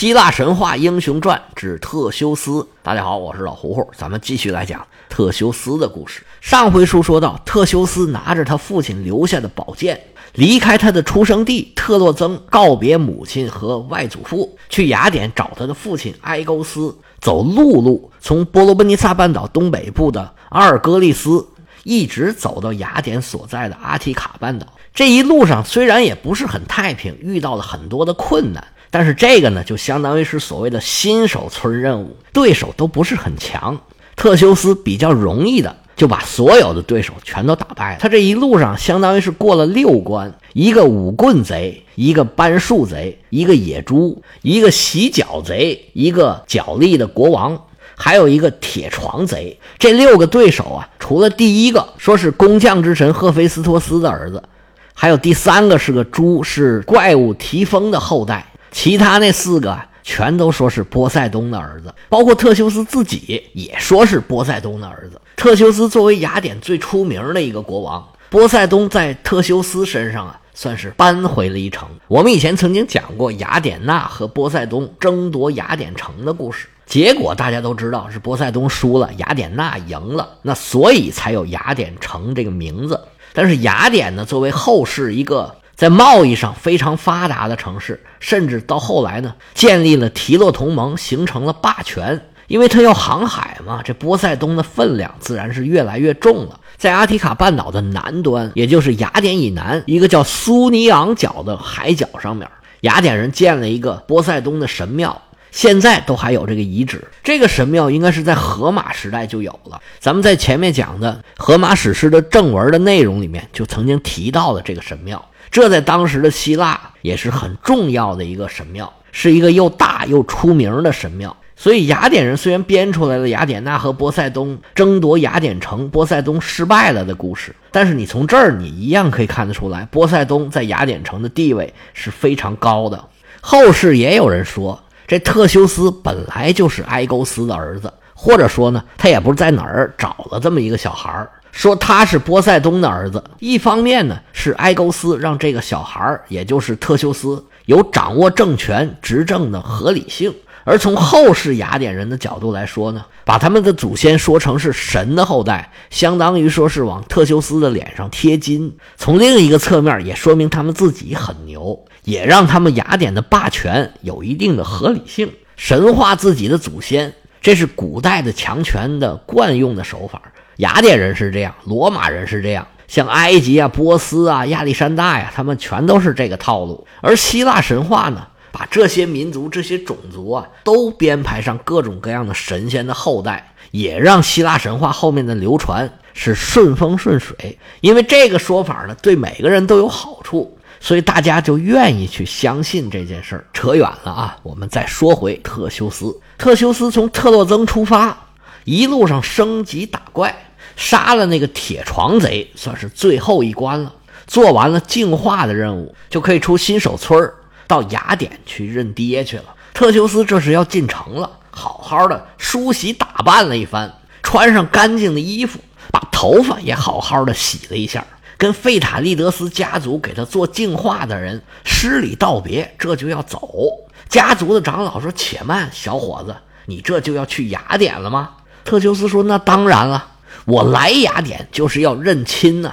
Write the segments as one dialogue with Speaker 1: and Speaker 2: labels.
Speaker 1: 希腊神话英雄传之特修斯。大家好，我是老胡胡，咱们继续来讲特修斯的故事。上回书说到，特修斯拿着他父亲留下的宝剑，离开他的出生地特洛曾，告别母亲和外祖父，去雅典找他的父亲埃勾斯。走陆路，从波罗奔尼撒半岛东北部的阿尔戈利斯，一直走到雅典所在的阿提卡半岛。这一路上虽然也不是很太平，遇到了很多的困难。但是这个呢，就相当于是所谓的新手村任务，对手都不是很强。特修斯比较容易的就把所有的对手全都打败了。他这一路上相当于是过了六关：一个舞棍贼，一个搬树贼，一个野猪，一个洗脚贼，一个脚力的国王，还有一个铁床贼。这六个对手啊，除了第一个说是工匠之神赫菲斯托斯的儿子，还有第三个是个猪，是怪物提丰的后代。其他那四个全都说是波塞冬的儿子，包括特修斯自己也说是波塞冬的儿子。特修斯作为雅典最出名的一个国王，波塞冬在特修斯身上啊，算是扳回了一城。我们以前曾经讲过雅典娜和波塞冬争夺雅典城的故事，结果大家都知道是波塞冬输了，雅典娜赢了，那所以才有雅典城这个名字。但是雅典呢，作为后世一个。在贸易上非常发达的城市，甚至到后来呢，建立了提洛同盟，形成了霸权。因为他要航海嘛，这波塞冬的分量自然是越来越重了。在阿提卡半岛的南端，也就是雅典以南一个叫苏尼昂角的海角上面，雅典人建了一个波塞冬的神庙。现在都还有这个遗址，这个神庙应该是在荷马时代就有了。咱们在前面讲的荷马史诗的正文的内容里面，就曾经提到了这个神庙。这在当时的希腊也是很重要的一个神庙，是一个又大又出名的神庙。所以雅典人虽然编出来了雅典娜和波塞冬争夺雅典城，波塞冬失败了的故事，但是你从这儿你一样可以看得出来，波塞冬在雅典城的地位是非常高的。后世也有人说。这特修斯本来就是埃勾斯的儿子，或者说呢，他也不是在哪儿找了这么一个小孩儿说他是波塞冬的儿子。一方面呢，是埃勾斯让这个小孩也就是特修斯，有掌握政权执政的合理性；而从后世雅典人的角度来说呢，把他们的祖先说成是神的后代，相当于说是往特修斯的脸上贴金。从另一个侧面，也说明他们自己很牛。也让他们雅典的霸权有一定的合理性，神化自己的祖先，这是古代的强权的惯用的手法。雅典人是这样，罗马人是这样，像埃及啊、波斯啊、亚历山大呀，他们全都是这个套路。而希腊神话呢，把这些民族、这些种族啊，都编排上各种各样的神仙的后代，也让希腊神话后面的流传是顺风顺水。因为这个说法呢，对每个人都有好处。所以大家就愿意去相信这件事儿。扯远了啊，我们再说回特修斯。特修斯从特洛曾出发，一路上升级打怪，杀了那个铁床贼，算是最后一关了。做完了净化的任务，就可以出新手村，到雅典去认爹去了。特修斯这是要进城了，好好的梳洗打扮了一番，穿上干净的衣服，把头发也好好的洗了一下。跟费塔利德斯家族给他做净化的人施礼道别，这就要走。家族的长老说：“且慢，小伙子，你这就要去雅典了吗？”特修斯说：“那当然了，我来雅典就是要认亲呐，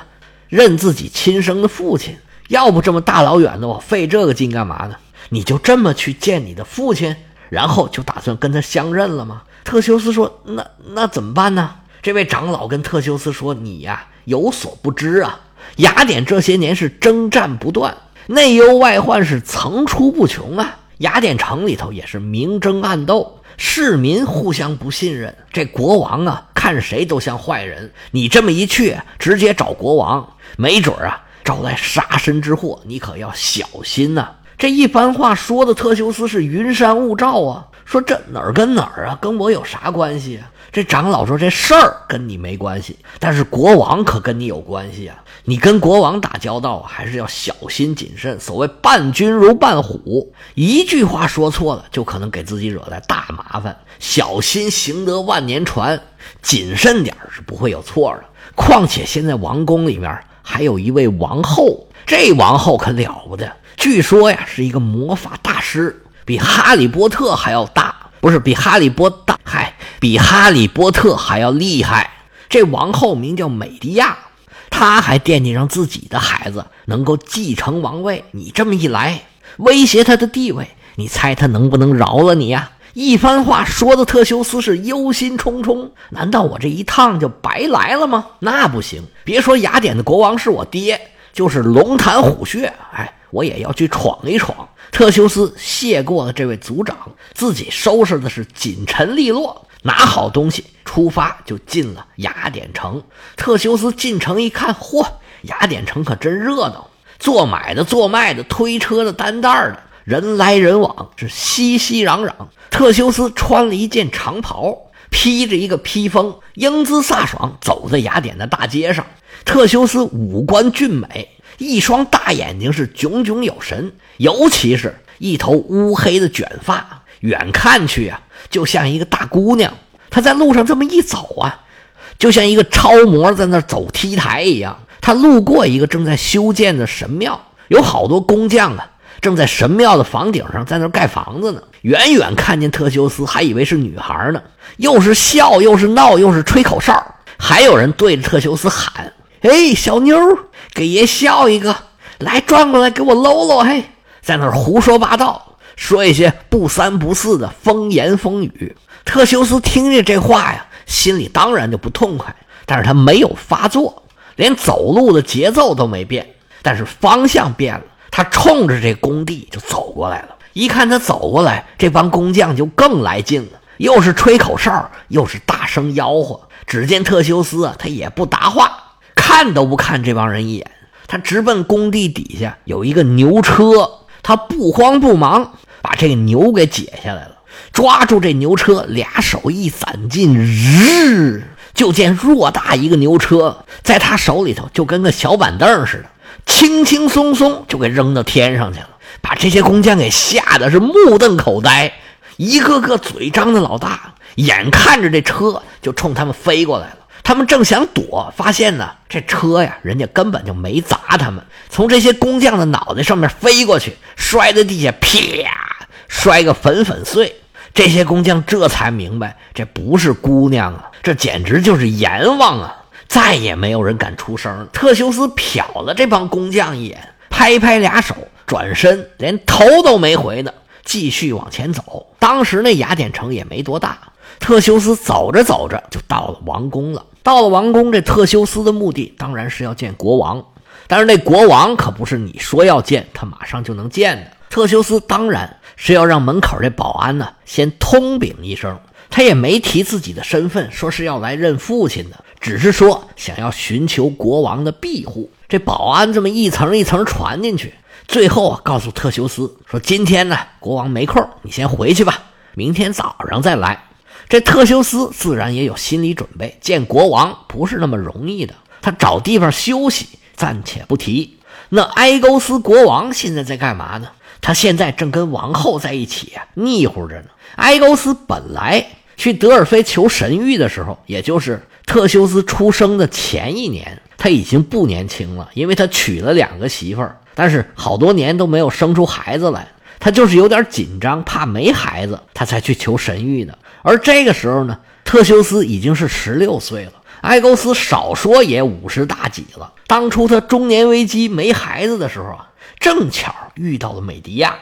Speaker 1: 认自己亲生的父亲。要不这么大老远的，我费这个劲干嘛呢？你就这么去见你的父亲，然后就打算跟他相认了吗？”特修斯说：“那那怎么办呢？”这位长老跟特修斯说：“你呀，有所不知啊。”雅典这些年是征战不断，内忧外患是层出不穷啊！雅典城里头也是明争暗斗，市民互相不信任。这国王啊，看谁都像坏人。你这么一去，直接找国王，没准啊招来杀身之祸，你可要小心呐！这一番话说的特修斯是云山雾罩啊，说这哪儿跟哪儿啊，跟我有啥关系啊？这长老说：“这事儿跟你没关系，但是国王可跟你有关系啊！你跟国王打交道，还是要小心谨慎。所谓伴君如伴虎，一句话说错了，就可能给自己惹来大麻烦。小心行得万年船，谨慎点是不会有错的。况且现在王宫里面还有一位王后，这王后可了不得，据说呀是一个魔法大师。”比哈利波特还要大，不是比哈利波大，嗨，比哈利波特还要厉害。这王后名叫美迪亚，她还惦记让自己的孩子能够继承王位。你这么一来，威胁他的地位，你猜他能不能饶了你呀？一番话说的特修斯是忧心忡忡，难道我这一趟就白来了吗？那不行，别说雅典的国王是我爹，就是龙潭虎穴，哎，我也要去闯一闯。特修斯谢过了这位族长，自己收拾的是锦尘利落，拿好东西出发，就进了雅典城。特修斯进城一看，嚯，雅典城可真热闹，做买的、做卖的、推车的、担担的。人来人往，是熙熙攘攘。特修斯穿了一件长袍，披着一个披风，英姿飒爽，走在雅典的大街上。特修斯五官俊美，一双大眼睛是炯炯有神，尤其是一头乌黑的卷发，远看去啊，就像一个大姑娘。他在路上这么一走啊，就像一个超模在那走 T 台一样。他路过一个正在修建的神庙，有好多工匠啊。正在神庙的房顶上，在那盖房子呢。远远看见特修斯，还以为是女孩呢，又是笑又是闹又是吹口哨，还有人对着特修斯喊：“哎，小妞，给爷笑一个！来，转过来给我搂搂！”嘿，在那胡说八道，说一些不三不四的风言风语。特修斯听见这话呀，心里当然就不痛快，但是他没有发作，连走路的节奏都没变，但是方向变了。他冲着这工地就走过来了，一看他走过来，这帮工匠就更来劲了，又是吹口哨，又是大声吆喝。只见特修斯啊，他也不答话，看都不看这帮人一眼，他直奔工地底下有一个牛车，他不慌不忙把这个牛给解下来了，抓住这牛车，俩手一攒劲，日就见偌大一个牛车在他手里头就跟个小板凳似的。轻轻松松就给扔到天上去了，把这些工匠给吓得是目瞪口呆，一个个嘴张的老大，眼看着这车就冲他们飞过来了。他们正想躲，发现呢，这车呀，人家根本就没砸他们，从这些工匠的脑袋上面飞过去，摔在地下，啪，摔个粉粉碎。这些工匠这才明白，这不是姑娘啊，这简直就是阎王啊！再也没有人敢出声。特修斯瞟了这帮工匠一眼，拍拍俩手，转身连头都没回的继续往前走。当时那雅典城也没多大，特修斯走着走着就到了王宫了。到了王宫，这特修斯的目的当然是要见国王，但是那国王可不是你说要见他马上就能见的。特修斯当然是要让门口这保安呢先通禀一声，他也没提自己的身份，说是要来认父亲的。只是说想要寻求国王的庇护，这保安这么一层一层传进去，最后啊告诉特修斯说：“今天呢，国王没空，你先回去吧，明天早上再来。”这特修斯自然也有心理准备，见国王不是那么容易的，他找地方休息，暂且不提。那埃勾斯国王现在在干嘛呢？他现在正跟王后在一起啊，腻乎着呢。埃勾斯本来去德尔菲求神谕的时候，也就是。特修斯出生的前一年，他已经不年轻了，因为他娶了两个媳妇儿，但是好多年都没有生出孩子来。他就是有点紧张，怕没孩子，他才去求神谕的。而这个时候呢，特修斯已经是十六岁了，埃勾斯少说也五十大几了。当初他中年危机没孩子的时候啊，正巧遇到了美迪亚。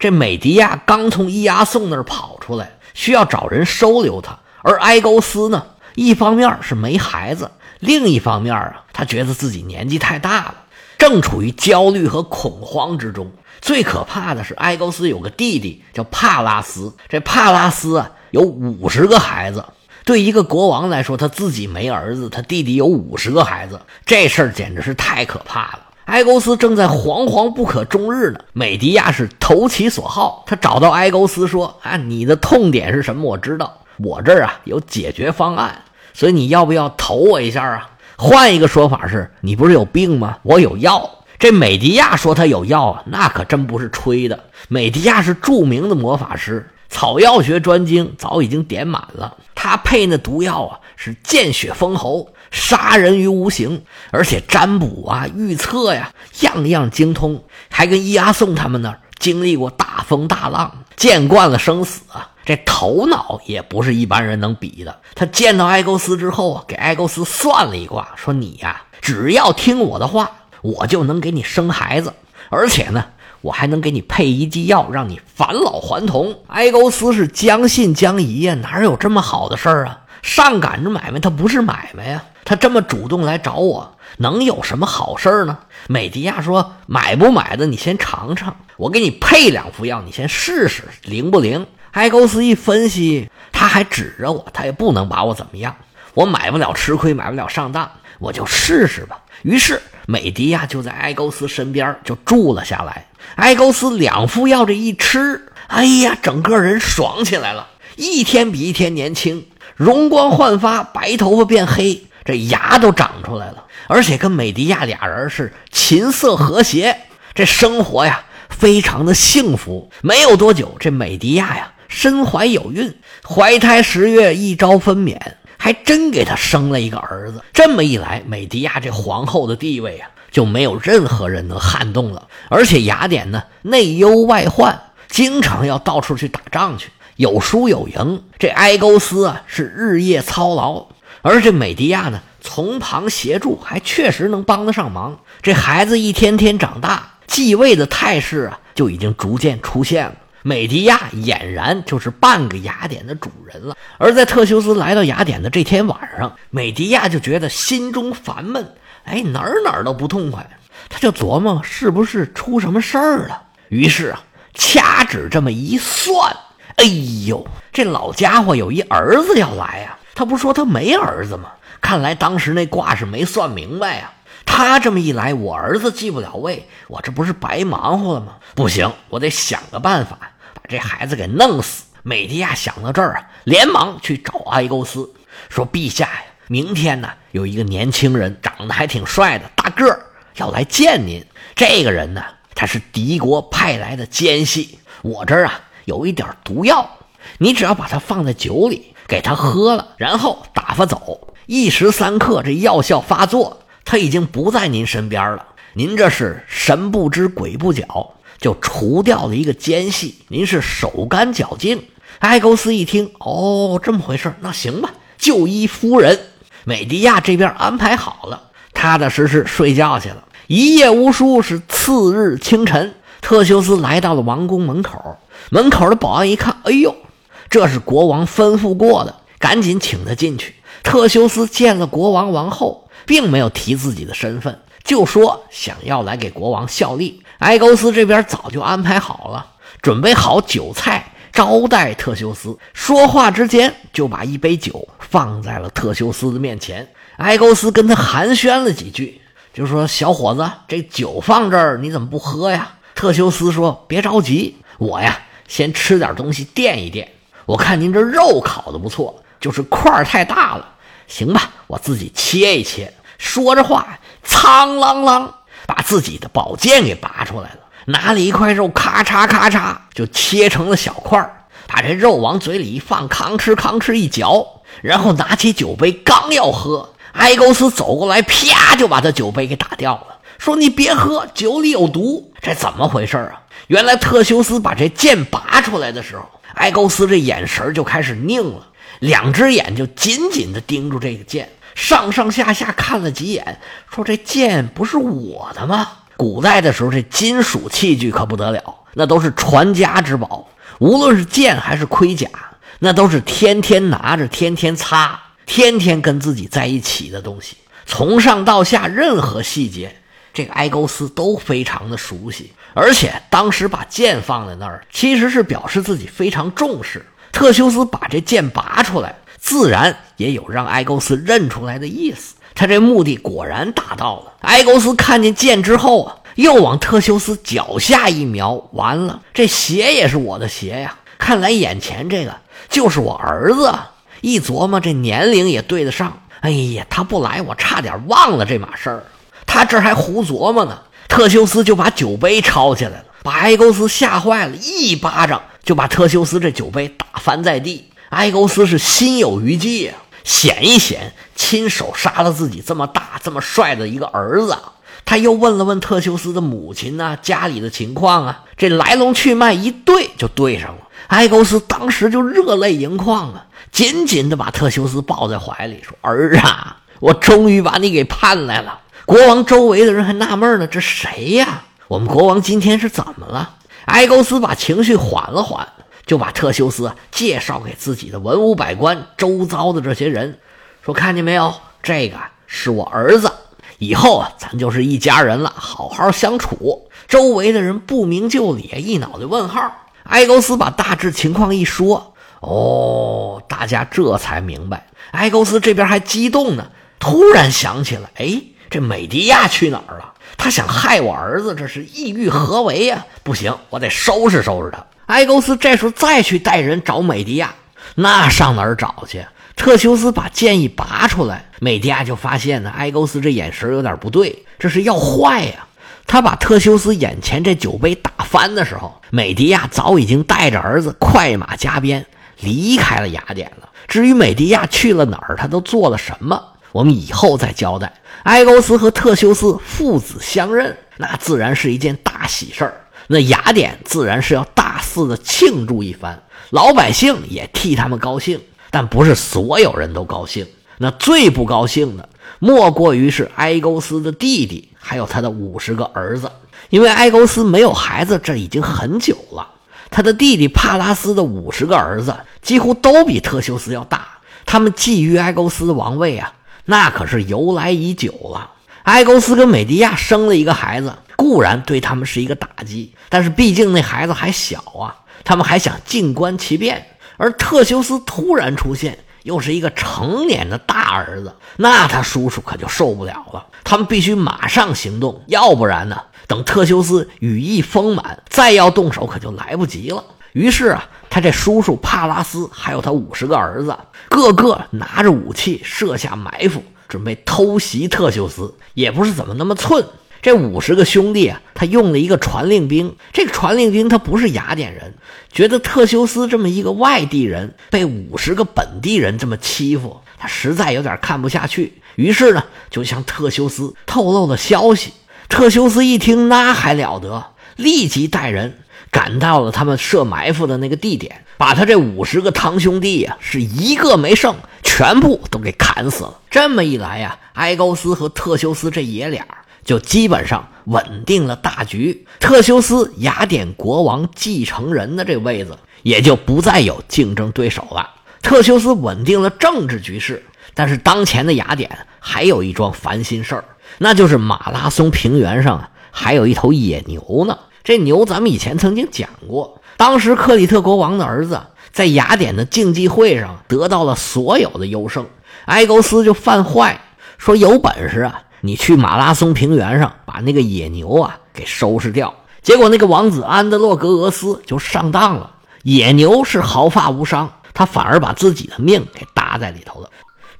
Speaker 1: 这美迪亚刚从伊阿宋那儿跑出来，需要找人收留他，而埃勾斯呢？一方面是没孩子，另一方面啊，他觉得自己年纪太大了，正处于焦虑和恐慌之中。最可怕的是，埃勾斯有个弟弟叫帕拉斯，这帕拉斯啊有五十个孩子。对一个国王来说，他自己没儿子，他弟弟有五十个孩子，这事儿简直是太可怕了。埃勾斯正在惶惶不可终日呢。美迪亚是投其所好，他找到埃勾斯说：“啊，你的痛点是什么？我知道。”我这儿啊有解决方案，所以你要不要投我一下啊？换一个说法是，你不是有病吗？我有药。这美迪亚说他有药啊，那可真不是吹的。美迪亚是著名的魔法师，草药学专精，早已经点满了。他配那毒药啊，是见血封喉，杀人于无形，而且占卜啊、预测呀，样样精通，还跟伊阿宋他们那儿经历过大风大浪。见惯了生死啊，这头脑也不是一般人能比的。他见到埃勾斯之后啊，给埃勾斯算了一卦，说你呀，只要听我的话，我就能给你生孩子，而且呢，我还能给你配一剂药，让你返老还童。埃勾斯是将信将疑呀，哪有这么好的事儿啊？上赶着买卖，他不是买卖呀，他这么主动来找我。能有什么好事儿呢？美迪亚说：“买不买的，你先尝尝，我给你配两副药，你先试试灵不灵。”埃勾斯一分析，他还指着我，他也不能把我怎么样。我买不了吃亏，买不了上当，我就试试吧。于是美迪亚就在埃勾斯身边就住了下来。埃勾斯两副药这一吃，哎呀，整个人爽起来了，一天比一天年轻，容光焕发，白头发变黑，这牙都长出来了。而且跟美迪亚俩人是琴瑟和谐，这生活呀非常的幸福。没有多久，这美迪亚呀身怀有孕，怀胎十月，一朝分娩，还真给他生了一个儿子。这么一来，美迪亚这皇后的地位啊就没有任何人能撼动了。而且雅典呢内忧外患，经常要到处去打仗去，有输有赢。这埃勾斯啊是日夜操劳，而这美迪亚呢。从旁协助，还确实能帮得上忙。这孩子一天天长大，继位的态势啊，就已经逐渐出现了。美迪亚俨然就是半个雅典的主人了。而在特修斯来到雅典的这天晚上，美迪亚就觉得心中烦闷，哎，哪儿哪儿都不痛快。他就琢磨是不是出什么事儿了。于是啊，掐指这么一算，哎呦，这老家伙有一儿子要来呀！他不说他没儿子吗？看来当时那卦是没算明白呀。他这么一来，我儿子继不了位，我这不是白忙活了吗？不行，我得想个办法这孩子给弄死。美迪亚想到这儿啊，连忙去找埃勾斯，说：“陛下呀，明天呢有一个年轻人，长得还挺帅的，大个儿要来见您。这个人呢，他是敌国派来的奸细。我这儿啊有一点毒药，你只要把它放在酒里，给他喝了，然后打发走。”一时三刻，这药效发作，他已经不在您身边了。您这是神不知鬼不觉，就除掉了一个奸细，您是手干脚净。埃勾斯一听，哦，这么回事，那行吧，就依夫人。美迪亚这边安排好了，踏踏实实睡觉去了。一夜无书，是次日清晨，特修斯来到了王宫门口。门口的保安一看，哎呦，这是国王吩咐过的，赶紧请他进去。特修斯见了国王王后，并没有提自己的身份，就说想要来给国王效力。埃勾斯这边早就安排好了，准备好酒菜招待特修斯。说话之间，就把一杯酒放在了特修斯的面前。埃勾斯跟他寒暄了几句，就说：“小伙子，这酒放这儿，你怎么不喝呀？”特修斯说：“别着急，我呀，先吃点东西垫一垫。我看您这肉烤的不错，就是块儿太大了。”行吧，我自己切一切。说着话，苍啷啷把自己的宝剑给拔出来了，拿了一块肉，咔嚓咔嚓就切成了小块儿，把这肉往嘴里一放，吭哧吭哧一嚼，然后拿起酒杯刚要喝，埃勾斯走过来，啪就把他酒杯给打掉了，说：“你别喝，酒里有毒。”这怎么回事啊？原来特修斯把这剑拔出来的时候，埃勾斯这眼神就开始拧了。两只眼就紧紧地盯住这个剑，上上下下看了几眼，说：“这剑不是我的吗？”古代的时候，这金属器具可不得了，那都是传家之宝。无论是剑还是盔甲，那都是天天拿着、天天擦、天天跟自己在一起的东西。从上到下，任何细节，这个埃勾斯都非常的熟悉。而且当时把剑放在那儿，其实是表示自己非常重视。特修斯把这剑拔出来，自然也有让埃勾斯认出来的意思。他这目的果然达到了。埃勾斯看见剑之后啊，又往特修斯脚下一瞄，完了，这鞋也是我的鞋呀！看来眼前这个就是我儿子。一琢磨，这年龄也对得上。哎呀，他不来，我差点忘了这码事儿。他这还胡琢磨呢，特修斯就把酒杯抄起来了，把埃勾斯吓坏了，一巴掌。就把特修斯这酒杯打翻在地，埃勾斯是心有余悸啊，显一险亲手杀了自己这么大这么帅的一个儿子。他又问了问特修斯的母亲呢，家里的情况啊，这来龙去脉一对就对上了。埃勾斯当时就热泪盈眶啊，紧紧的把特修斯抱在怀里，说：“儿啊，我终于把你给盼来了。”国王周围的人还纳闷呢，这谁呀？我们国王今天是怎么了？埃勾斯把情绪缓了缓，就把特修斯介绍给自己的文武百官、周遭的这些人，说：“看见没有，这个是我儿子。以后啊，咱就是一家人了，好好相处。”周围的人不明就里，一脑袋问号。埃勾斯把大致情况一说，哦，大家这才明白。埃勾斯这边还激动呢，突然想起了，哎，这美迪亚去哪儿了？他想害我儿子，这是意欲何为呀？不行，我得收拾收拾他。埃勾斯这时候再去带人找美迪亚，那上哪儿找去？特修斯把剑一拔出来，美迪亚就发现呢，埃勾斯这眼神有点不对，这是要坏呀。他把特修斯眼前这酒杯打翻的时候，美迪亚早已经带着儿子快马加鞭离开了雅典了。至于美迪亚去了哪儿，他都做了什么，我们以后再交代。埃勾斯和特修斯父子相认，那自然是一件大喜事儿。那雅典自然是要大肆的庆祝一番，老百姓也替他们高兴，但不是所有人都高兴。那最不高兴的，莫过于是埃勾斯的弟弟，还有他的五十个儿子。因为埃勾斯没有孩子，这已经很久了。他的弟弟帕拉斯的五十个儿子，几乎都比特修斯要大。他们觊觎埃勾斯王位啊，那可是由来已久了。埃勾斯跟美迪亚生了一个孩子，固然对他们是一个打击，但是毕竟那孩子还小啊，他们还想静观其变。而特修斯突然出现。又是一个成年的大儿子，那他叔叔可就受不了了。他们必须马上行动，要不然呢，等特修斯羽翼丰满，再要动手可就来不及了。于是啊，他这叔叔帕拉斯还有他五十个儿子，个个拿着武器设下埋伏，准备偷袭特修斯。也不是怎么那么寸。这五十个兄弟啊，他用了一个传令兵。这个传令兵他不是雅典人，觉得特修斯这么一个外地人被五十个本地人这么欺负，他实在有点看不下去。于是呢，就向特修斯透露了消息。特修斯一听，那还了得，立即带人赶到了他们设埋伏的那个地点，把他这五十个堂兄弟呀，是一个没剩，全部都给砍死了。这么一来呀，埃勾斯和特修斯这爷俩。就基本上稳定了大局，特修斯雅典国王继承人的这位子也就不再有竞争对手了。特修斯稳定了政治局势，但是当前的雅典还有一桩烦心事儿，那就是马拉松平原上还有一头野牛呢。这牛咱们以前曾经讲过，当时克里特国王的儿子在雅典的竞技会上得到了所有的优胜，埃勾斯就犯坏，说有本事啊。你去马拉松平原上把那个野牛啊给收拾掉，结果那个王子安德洛格俄斯就上当了。野牛是毫发无伤，他反而把自己的命给搭在里头了。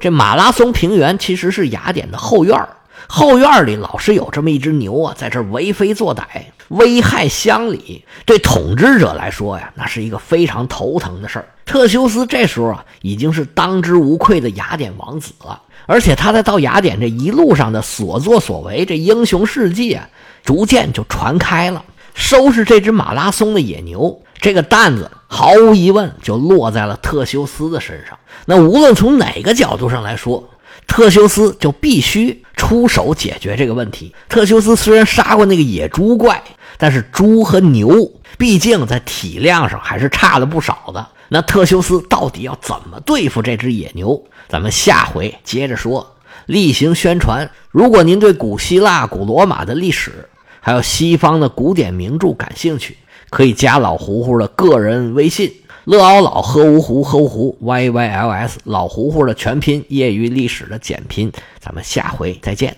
Speaker 1: 这马拉松平原其实是雅典的后院后院里老是有这么一只牛啊，在这为非作歹，危害乡里。对统治者来说呀，那是一个非常头疼的事儿。特修斯这时候啊，已经是当之无愧的雅典王子了。而且他在到雅典这一路上的所作所为，这英雄事迹啊，逐渐就传开了。收拾这只马拉松的野牛，这个担子毫无疑问就落在了特修斯的身上。那无论从哪个角度上来说，特修斯就必须出手解决这个问题。特修斯虽然杀过那个野猪怪，但是猪和牛毕竟在体量上还是差了不少的。那特修斯到底要怎么对付这只野牛？咱们下回接着说。例行宣传：如果您对古希腊、古罗马的历史，还有西方的古典名著感兴趣，可以加老胡胡的个人微信：乐奥老喝芜湖喝芜湖 y y l s 老胡胡的全拼，业余历史的简拼。咱们下回再见。